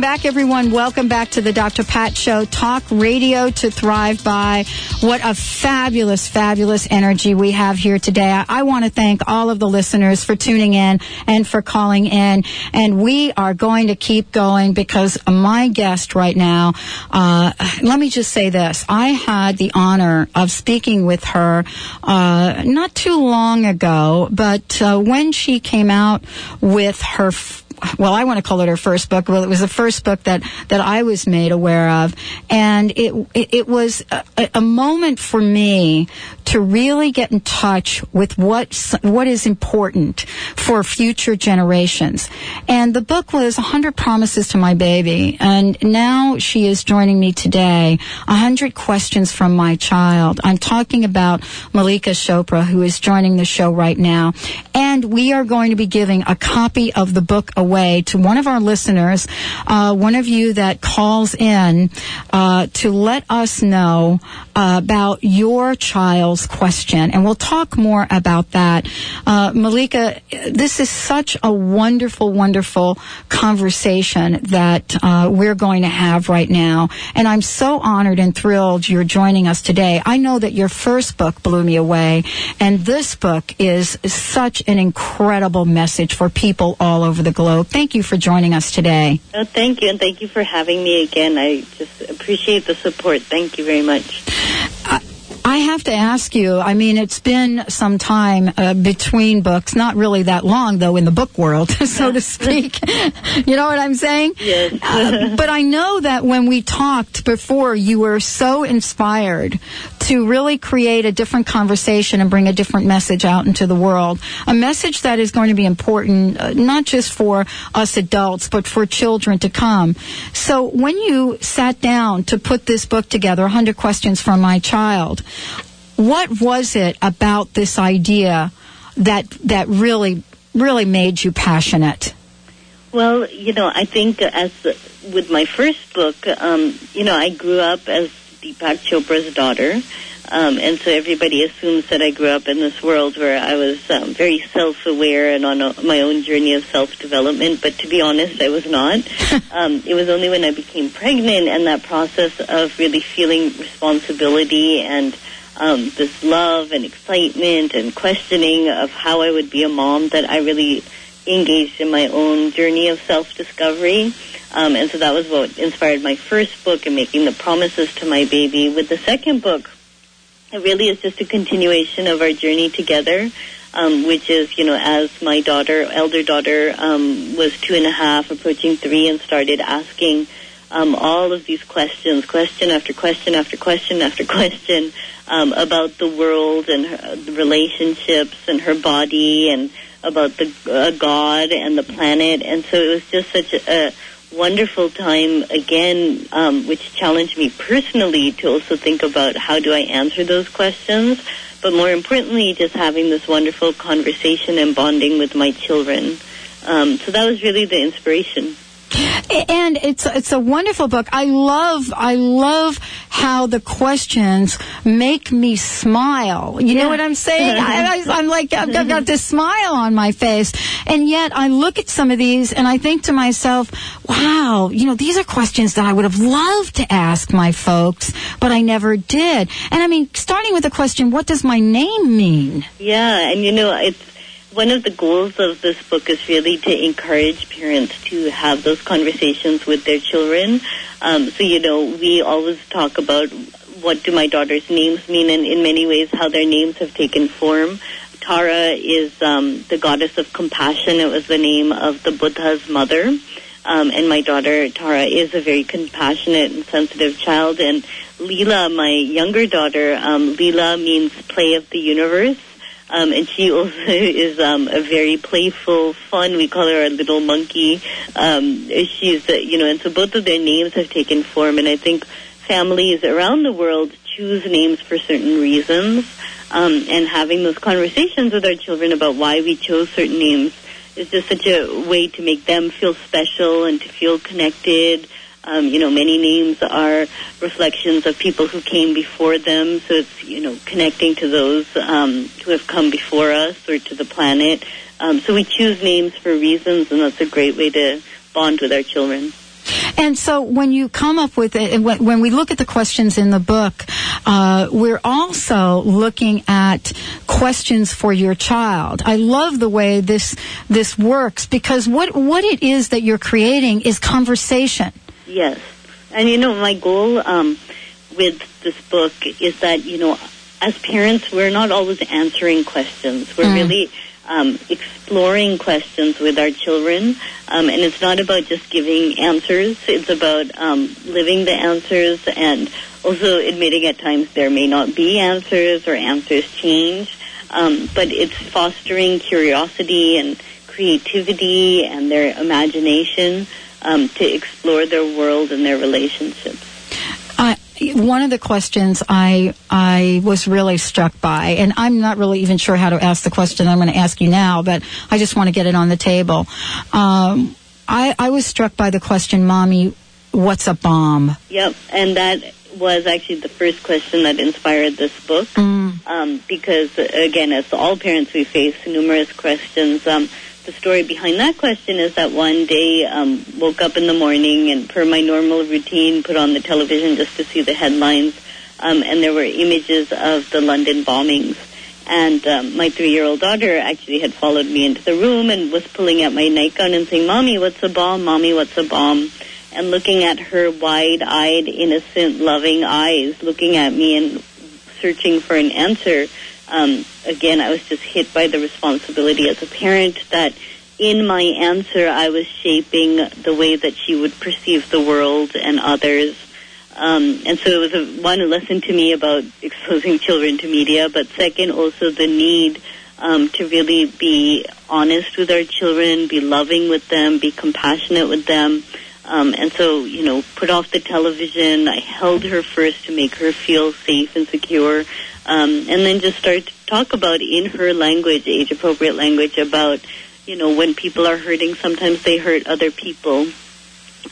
Welcome back, everyone. Welcome back to the Dr. Pat Show. Talk radio to thrive by. What a fabulous, fabulous energy we have here today. I, I want to thank all of the listeners for tuning in and for calling in. And we are going to keep going because my guest right now, uh, let me just say this. I had the honor of speaking with her uh, not too long ago, but uh, when she came out with her f- well, I want to call it her first book. Well, it was the first book that, that I was made aware of. And it, it, it was a, a, moment for me to really get in touch with what, what is important for future generations. And the book was 100 Promises to My Baby. And now she is joining me today. 100 Questions from My Child. I'm talking about Mallika Chopra, who is joining the show right now. And we are going to be giving a copy of the book away way to one of our listeners, uh, one of you that calls in uh, to let us know uh, about your child's question. And we'll talk more about that. Uh, Mallika, this is such a wonderful, wonderful conversation that uh, we're going to have right now. And I'm so honored and thrilled you're joining us today. I know that your first book blew me away, and this book is such an incredible message for people all over the globe. Thank you for joining us today. Oh, thank you, and thank you for having me again. I just appreciate the support. Thank you very much. Uh, I have to ask you, I mean, it's been some time uh, between books, not really that long, though, in the book world, so to speak. you know what I'm saying? Yes. uh, but I know that when we talked before, you were so inspired to really create a different conversation and bring a different message out into the world. A message that is going to be important, uh, not just for us adults, but for children to come. So when you sat down to put this book together, 100 Questions from My Child, what was it about this idea that that really really made you passionate? Well, you know, I think as with my first book, um, you know, I grew up as Deepak Chopra's daughter. Um, and so everybody assumes that I grew up in this world where I was um, very self-aware and on a, my own journey of self-development. But to be honest, I was not. um, it was only when I became pregnant and that process of really feeling responsibility and um, this love and excitement and questioning of how I would be a mom that I really engaged in my own journey of self-discovery. Um, and so that was what inspired my first book and making the promises to my baby. With the second book, it really is just a continuation of our journey together. Um, which is, you know, as my daughter, elder daughter, um, was two and a half, approaching three, and started asking um, all of these questions, question after question after question after question, um, about the world and her, the relationships and her body and about the uh, God and the planet. And so it was just such a, a wonderful time again, um, which challenged me personally to also think about how do I answer those questions. But more importantly, just having this wonderful conversation and bonding with my children. Um, so that was really the inspiration. And it's it's a wonderful book. I love I love how the questions make me smile. You yeah. know what I'm saying? I, am like I've got, got this smile on my face, and yet I look at some of these and I think to myself, "Wow, you know, these are questions that I would have loved to ask my folks, but I never did." And I mean, starting with the question, "What does my name mean?" Yeah, and you know, it's one of the goals of this book is really to encourage parents to have those conversations with their children. Um, so, you know, we always talk about what do my daughter's names mean, and in many ways how their names have taken form. Tara is um, the goddess of compassion. It was the name of the Buddha's mother. Um, and my daughter Tara is a very compassionate and sensitive child. And Leela, my younger daughter, um, Leela means play of the universe. Um, and she also is um, a very playful, fun. We call her a little monkey. Um, she's, uh, you know, and so both of their names have taken form. And I think families around the world choose names for certain reasons. Um, and having those conversations with our children about why we chose certain names is just such a way to make them feel special and to feel connected. Um, you know, many names are reflections of people who came before them, so it's, you know, connecting to those um, who have come before us or to the planet. Um, so we choose names for reasons, and that's a great way to bond with our children. And so when you come up with it, when, we look at the questions in the book, uh, we're also looking at questions for your child. I love the way this this works because what what it is that you're creating is conversation. Yes, and you know my goal um, with this book is that you know as parents we're not always answering questions. We're mm. really um, exploring questions with our children, um, and it's not about just giving answers. It's about um, living the answers and also admitting at times there may not be answers or answers change. Um, but it's fostering curiosity and creativity and their imagination um, to explore their world and their relationships one of the questions I I was really struck by, and I'm not really even sure how to ask the question I'm going to ask you now, but I just want to get it on the table. Um, I, I was struck by the question, "Mommy, what's a bomb?" Yep, and that was actually the first question that inspired this book, mm. um, because again, as all parents, we face numerous questions. Um, the story behind that question is that one day um, woke up in the morning and per my normal routine put on the television just to see the headlines um, and there were images of the london bombings and um, my three-year-old daughter actually had followed me into the room and was pulling out my nightgown and saying mommy what's a bomb mommy what's a bomb and looking at her wide-eyed innocent loving eyes looking at me and searching for an answer um, again, I was just hit by the responsibility as a parent that in my answer, I was shaping the way that she would perceive the world and others. Um, and so it was a, one lesson to me about exposing children to media, but second, also the need um, to really be honest with our children, be loving with them, be compassionate with them. Um, and so, you know, put off the television. I held her first to make her feel safe and secure um, and then just start to talk about in her language, age appropriate language, about you know when people are hurting, sometimes they hurt other people,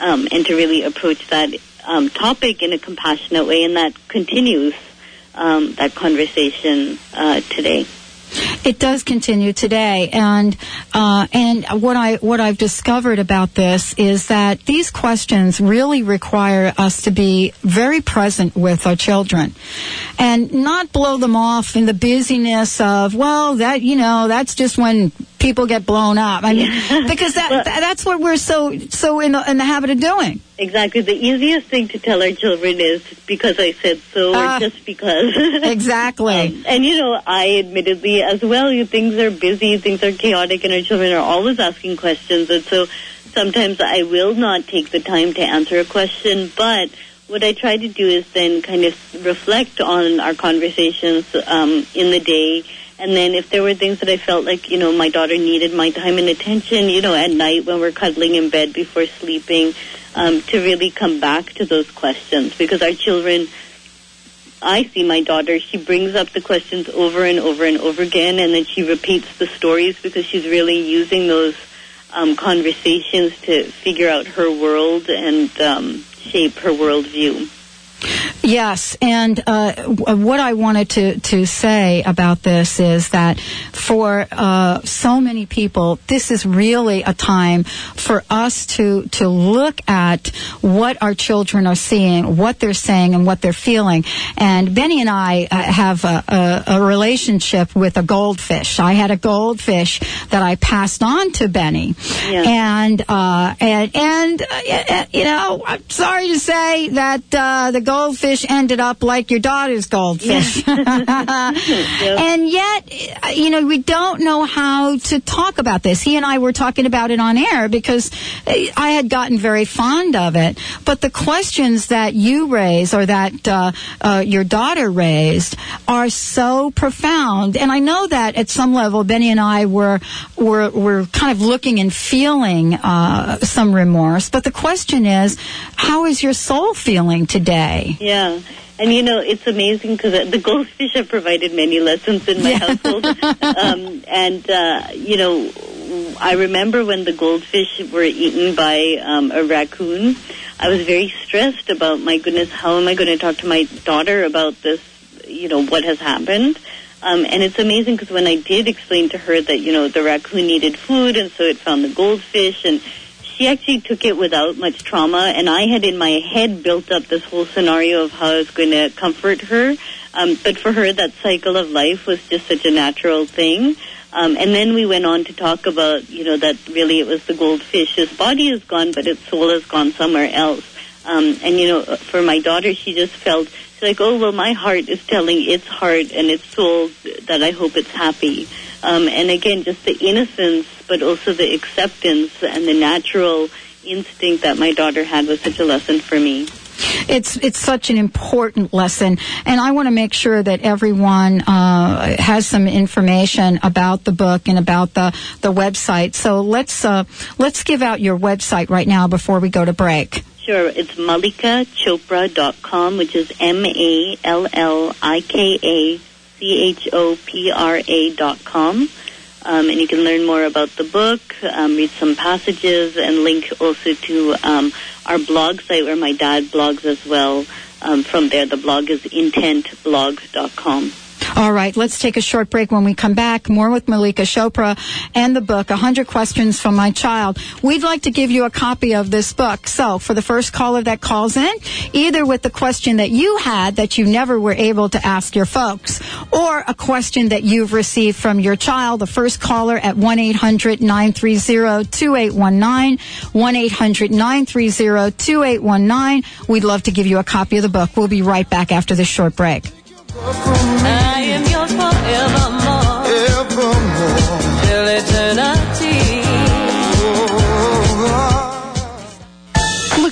um, and to really approach that um, topic in a compassionate way, and that continues um, that conversation uh, today. It does continue today, and uh, and what I what I've discovered about this is that these questions really require us to be very present with our children, and not blow them off in the busyness of well that you know that's just when people get blown up. I mean, because that, well, that's what we're so so in the, in the habit of doing. Exactly. The easiest thing to tell our children is because I said so, uh, or just because. exactly. Um, and you know, I admittedly as well. You things are busy, things are chaotic, and our children are always asking questions, and so sometimes I will not take the time to answer a question, but what I try to do is then kind of reflect on our conversations um, in the day and then if there were things that I felt like, you know, my daughter needed my time and attention, you know, at night when we're cuddling in bed before sleeping, um, to really come back to those questions because our children, I see my daughter, she brings up the questions over and over and over again and then she repeats the stories because she's really using those um, conversations to figure out her world and um, shape her worldview. Yes, and uh, what I wanted to, to say about this is that for uh, so many people, this is really a time for us to to look at what our children are seeing, what they're saying, and what they're feeling. And Benny and I uh, have a, a, a relationship with a goldfish. I had a goldfish that I passed on to Benny, yeah. and uh, and and uh, you know, I'm sorry to say that uh, the goldfish ended up like your daughter's goldfish. And yet, you know, we don't know how to talk about this. He and I were talking about it on air because I had gotten very fond of it. But the questions that you raise or that uh, uh, your daughter raised are so profound. And I know that at some level, Benny and I were were were kind of looking and feeling uh, some remorse. But the question is, how is your soul feeling today? Yeah. And you know, it's amazing because the goldfish have provided many lessons in my yeah. household. um, and, uh, you know, I remember when the goldfish were eaten by um, a raccoon, I was very stressed about, my goodness, how am I going to talk to my daughter about this, you know, what has happened? Um, and it's amazing because when I did explain to her that, you know, the raccoon needed food and so it found the goldfish and she actually took it without much trauma, and I had in my head built up this whole scenario of how I was going to comfort her. Um, but for her, that cycle of life was just such a natural thing. Um, and then we went on to talk about, you know, that really it was the goldfish. His body is gone, but its soul has gone somewhere else. Um, and, you know, for my daughter, she just felt, she's like, oh, well, my heart is telling its heart and its soul that I hope it's happy. Um, and again, just the innocence, but also the acceptance and the natural instinct that my daughter had was such a lesson for me. It's it's such an important lesson, and I want to make sure that everyone uh, has some information about the book and about the the website. So let's uh, let's give out your website right now before we go to break. Sure, it's mallikachopra.com, which is M A L L I K A C H O P R A dot com. Um, and you can learn more about the book, um, read some passages, and link also to um, our blog site where my dad blogs as well. Um, from there, the blog is intentblog.com. All right, let's take a short break. When we come back, more with Mallika Chopra and the book, 100 Questions from My Child. We'd like to give you a copy of this book. So for the first caller that calls in, either with the question that you had that you never were able to ask your folks, or a question that you've received from your child, the first caller at 1-800-930-2819, 1-800-930-2819. We'd love to give you a copy of the book. We'll be right back after this short break. I am yours forevermore. Evermore. Till eternity.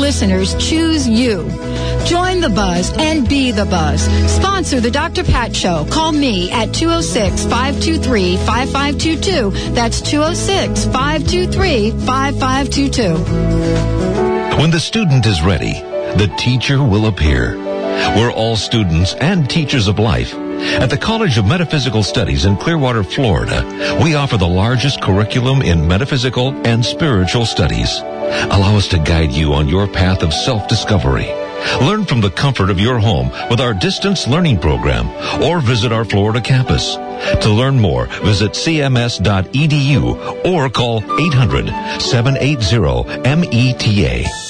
listeners choose you. Join the buzz and be the buzz. Sponsor the Dr. Pat Show. Call me at 206 523 5522. That's 206 523 5522. When the student is ready, the teacher will appear. We're all students and teachers of life. At the College of Metaphysical Studies in Clearwater, Florida, we offer the largest curriculum in metaphysical and spiritual studies. Allow us to guide you on your path of self-discovery. Learn from the comfort of your home with our distance learning program or visit our Florida campus. To learn more, visit cms.edu or call 800-780-META.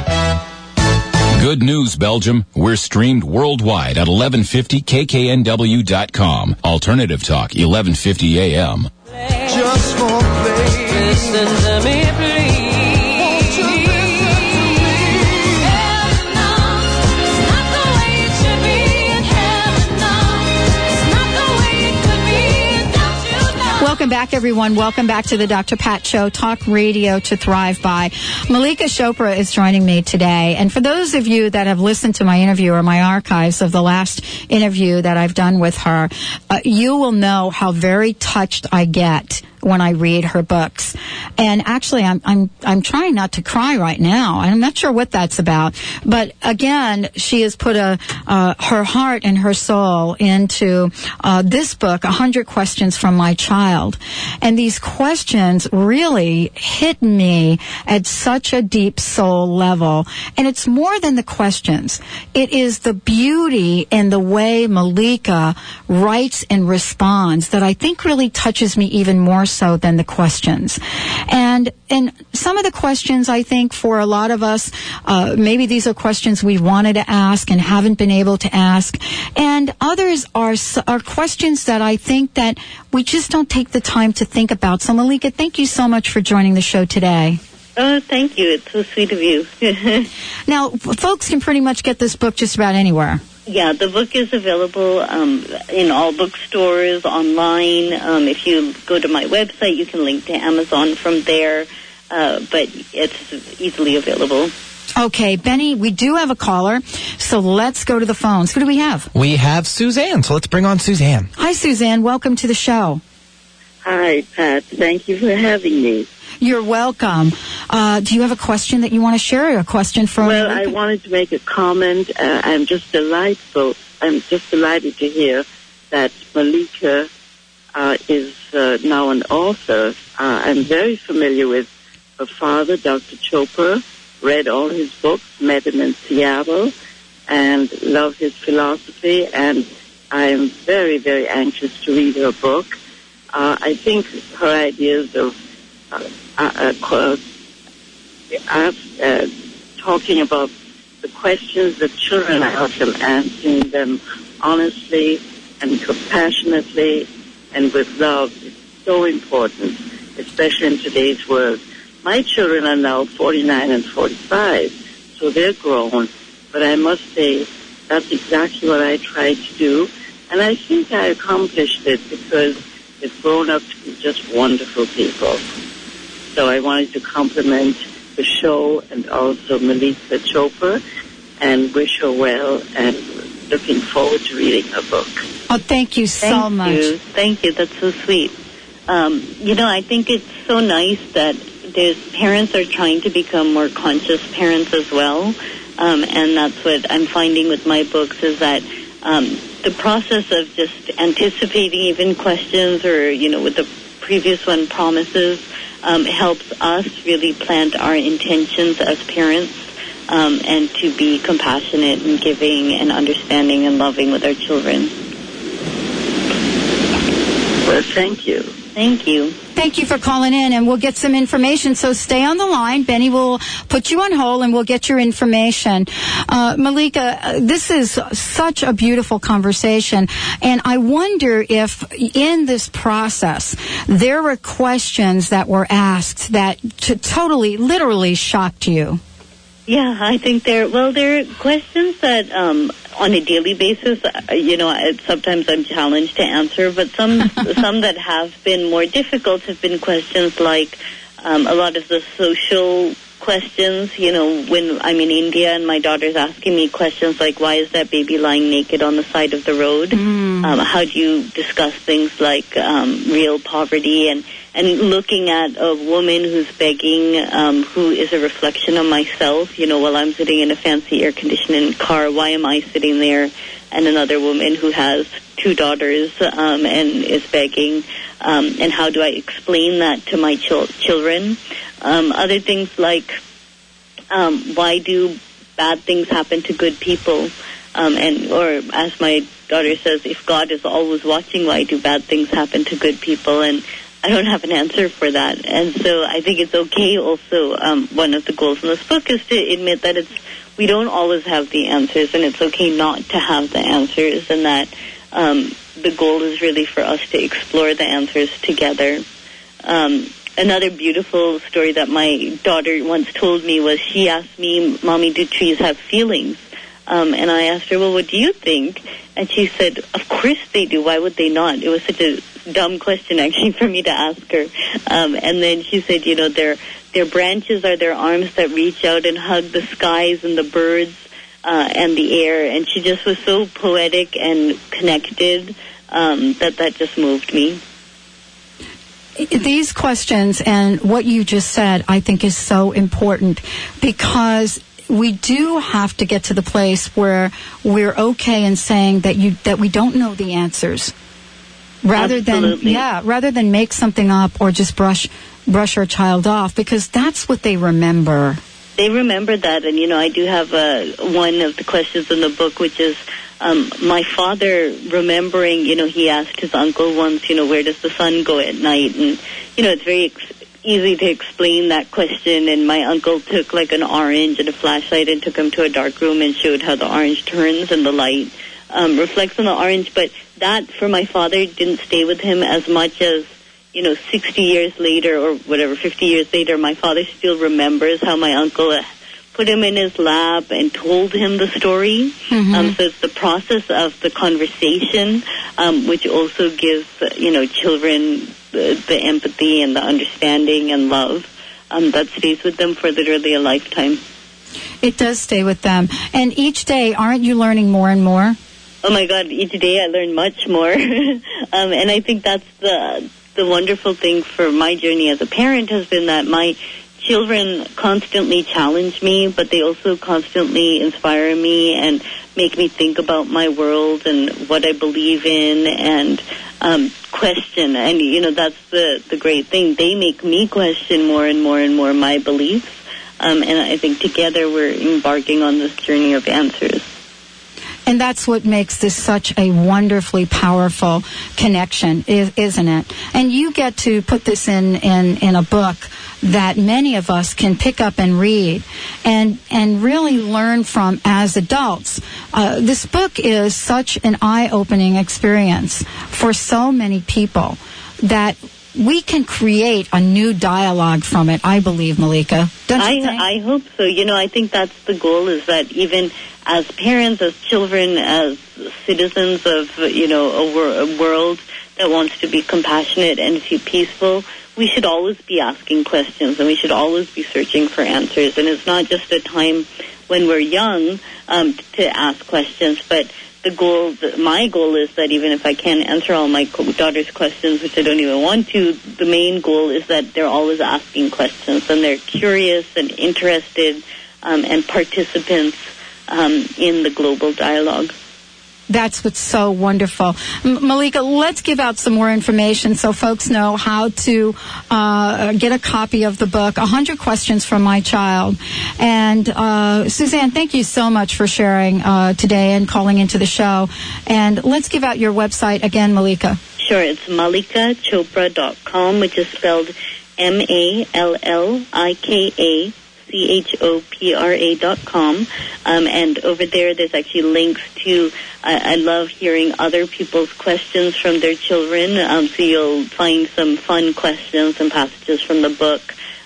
Good news, Belgium. We're streamed worldwide at 1150kknw.com. Alternative Talk, 1150 AM. Back, everyone. Welcome back to the Dr. Pat Show, talk radio to thrive by. Mallika Chopra is joining me today. And for those of you that have listened to my interview or my archives of the last interview that I've done with her, uh, you will know how very touched I get when I read her books. And actually, I'm, I'm, I'm trying not to cry right now. I'm not sure what that's about. But again, she has put a, uh, her heart and her soul into, uh, this book, A Hundred Questions from My Child. And these questions really hit me at such a deep soul level. And it's more than the questions. It is the beauty in the way Mallika writes and responds that I think really touches me even more so than the questions. And and some of the questions I think for a lot of us, uh, maybe these are questions we wanted to ask and haven't been able to ask, and others are are questions that I think that we just don't take the time to think about. So Mallika, thank you so much for joining the show today. Oh, thank you. It's so sweet of you. now, folks can pretty much get this book just about anywhere. Yeah, the book is available um, in all bookstores, online. Um, if you go to my website, you can link to Amazon from there, uh, but it's easily available. Okay, Benny, we do have a caller, so let's go to the phones. Who do we have? We have Suzanne, so let's bring on Suzanne. Hi, Suzanne. Welcome to the show. Hi, Pat. Thank you for having me. You're welcome. Uh, do you have a question that you want to share? Or a question from? Well, I wanted to make a comment. Uh, I'm just delightful. I'm just delighted to hear that Mallika uh, is uh, now an author. Uh, I'm very familiar with her father, Dr. Chopra. Read all his books, met him in Seattle, and love his philosophy. And I am very, very anxious to read her book. Uh, I think her ideas of uh, uh, uh, talking about the questions that children ask them, answering them honestly and compassionately and with love is so important, especially in today's world. My children are now 49 and 45, so they're grown, but I must say that's exactly what I tried to do, and I think I accomplished it because they've grown up to be just wonderful people. So I wanted to compliment the show and also Melissa Chopra and wish her well and looking forward to reading her book. Oh, thank you so Thank much. you. Thank you. That's so sweet. Um, you know, I think it's so nice that there's parents are trying to become more conscious parents as well. Um, and that's what I'm finding with my books is that um, the process of just anticipating even questions or, you know, with the previous one, promises, um, helps us really plant our intentions as parents um, and to be compassionate and giving and understanding and loving with our children. Well, thank you. Thank you. Thank you for calling in, and we'll get some information. So stay on the line. Benny will put you on hold, and we'll get your information. Uh, Mallika, uh, this is such a beautiful conversation, and I wonder if in this process there were questions that were asked that t- totally, literally shocked you. Yeah, I think there. Well, there are questions that um, on a daily basis, uh, you know, sometimes I'm challenged to answer, but some some that have been more difficult have been questions like um, a lot of the social questions. You know, when I'm in India and my daughter's asking me questions like, "Why is that baby lying naked on the side of the road?" Um, how do you discuss things like um, real poverty and and looking at a woman who's begging, um, who is a reflection of myself. You know, while I'm sitting in a fancy air conditioning car, why am I sitting there? And another woman who has two daughters um, and is begging. Um, and how do I explain that to my chil- children? Um, other things like um, why do bad things happen to good people? Um, and or as my daughter says, if God is always watching, why do bad things happen to good people? And I don't have an answer for that. And so I think it's okay. Also, um, one of the goals in this book is to admit that it's we don't always have the answers, and it's okay not to have the answers, and that um, the goal is really for us to explore the answers together. Um, another beautiful story that my daughter once told me was she asked me, "Mommy, do trees have feelings?" Um, and I asked her, "Well, what do you think?" And she said, "Of course they do. Why would they not?" It was such a dumb question actually for me to ask her. Um, and then she said, you know, their their branches are their arms that reach out and hug the skies and the birds uh, and the air. And she just was so poetic and connected um, that that just moved me. These questions and what you just said, I think, is so important because we do have to get to the place where we're okay in saying that you that we don't know the answers rather Absolutely. than yeah rather than make something up or just brush brush our child off because that's what they remember They remember that, and you know, I do have uh, one of the questions in the book, which is um, my father remembering. You know, he asked his uncle once, you know, where does the sun go at night, and you know, it's very ex- easy to explain that question. And my uncle took like an orange and a flashlight and took him to a dark room and showed how the orange turns and the light um, reflects on the orange. But that, for my father, didn't stay with him as much as you know, 60 years later or whatever, 50 years later, my father still remembers how my uncle uh, put him in his lap and told him the story. Um, so it's the process of the conversation, um, which also gives, you know, children the, the empathy and the understanding and love um, that stays with them for literally a lifetime. it does stay with them and each day aren't you learning more and more Oh my God! Each day I learn much more, um, and I think that's the the wonderful thing for my journey as a parent has been that my children constantly challenge me, but they also constantly inspire me and make me think about my world and what I believe in and um, question. And you know that's the the great thing. They make me question more and more and more my beliefs. Um, and I think together we're embarking on this journey of answers. And that's what makes this such a wonderfully powerful connection, is, isn't it? And you get to put this in, in, in a book that many of us can pick up and read and, and really learn from as adults. Uh, this book is such an eye-opening experience for so many people that we can create a new dialogue from it, I believe, Mallika. Don't you I? I hope so. You know, I think that's the goal is that even as parents, as children, as citizens of, you know, a, wor- a world that wants to be compassionate and peaceful, we should always be asking questions and we should always be searching for answers. And it's not just a time when we're young um, to ask questions, but the goal, my goal is that even if I can't answer all my daughter's questions, which I don't even want to, the main goal is that they're always asking questions and they're curious and interested um, and participants um, in the global dialogue. That's what's so wonderful. M- Mallika, let's give out some more information so folks know how to uh, get a copy of the book, 100 Questions from My Child. And uh, Suzanne, thank you so much for sharing uh, today and calling into the show. And let's give out your website again, Mallika. Sure, it's mallikachopra.com, which is spelled M-A-L-L-I-K-A C-H-O-P-R-A dot com. Um, and over there, there's actually links to, I, I love hearing other people's questions from their children. Um, so you'll find some fun questions and passages from the book.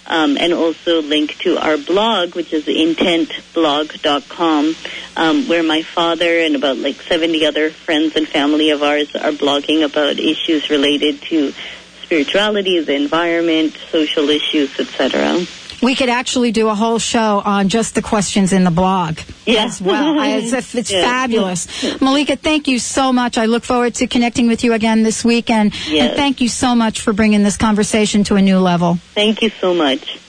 Um, and also link to our blog, which is intentblog.com, um, where my father and about like 70 other friends and family of ours are blogging about issues related to spirituality, the environment, social issues, etc. We could actually do a whole show on just the questions in the blog Yeah. as well. I- It's, it's Yeah. fabulous. Mallika, thank you so much. I look forward to connecting with you again this weekend. Yes. And thank you so much for bringing this conversation to a new level. Thank you so much.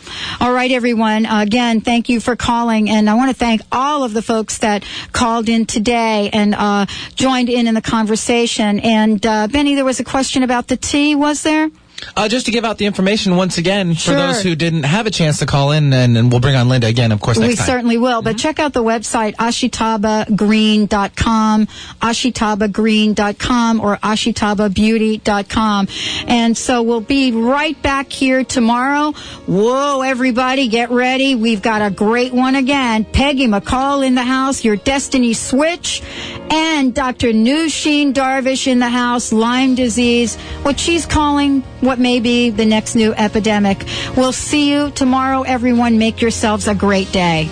All right, everyone. Again, thank you for calling. And I want to thank all of the folks that called in today and uh, joined in in the conversation. And uh, Benny, there was a question about the tea, was there? Uh, just to give out the information once again for those who didn't have a chance to call in, and, and we'll bring on Linda again, of course, next we time. certainly will. But check out the website, ashitabagreen.com, ashitabagreen.com, or ashitababeauty.com. And so we'll be right back here tomorrow. Whoa, everybody, get ready. We've got a great one again. Peggy McColl in the house, your destiny switch, and Dr. Nushin Darvish in the house, Lyme disease, what she's calling what may be the next new epidemic. We'll see you tomorrow, everyone. Make yourselves a great day.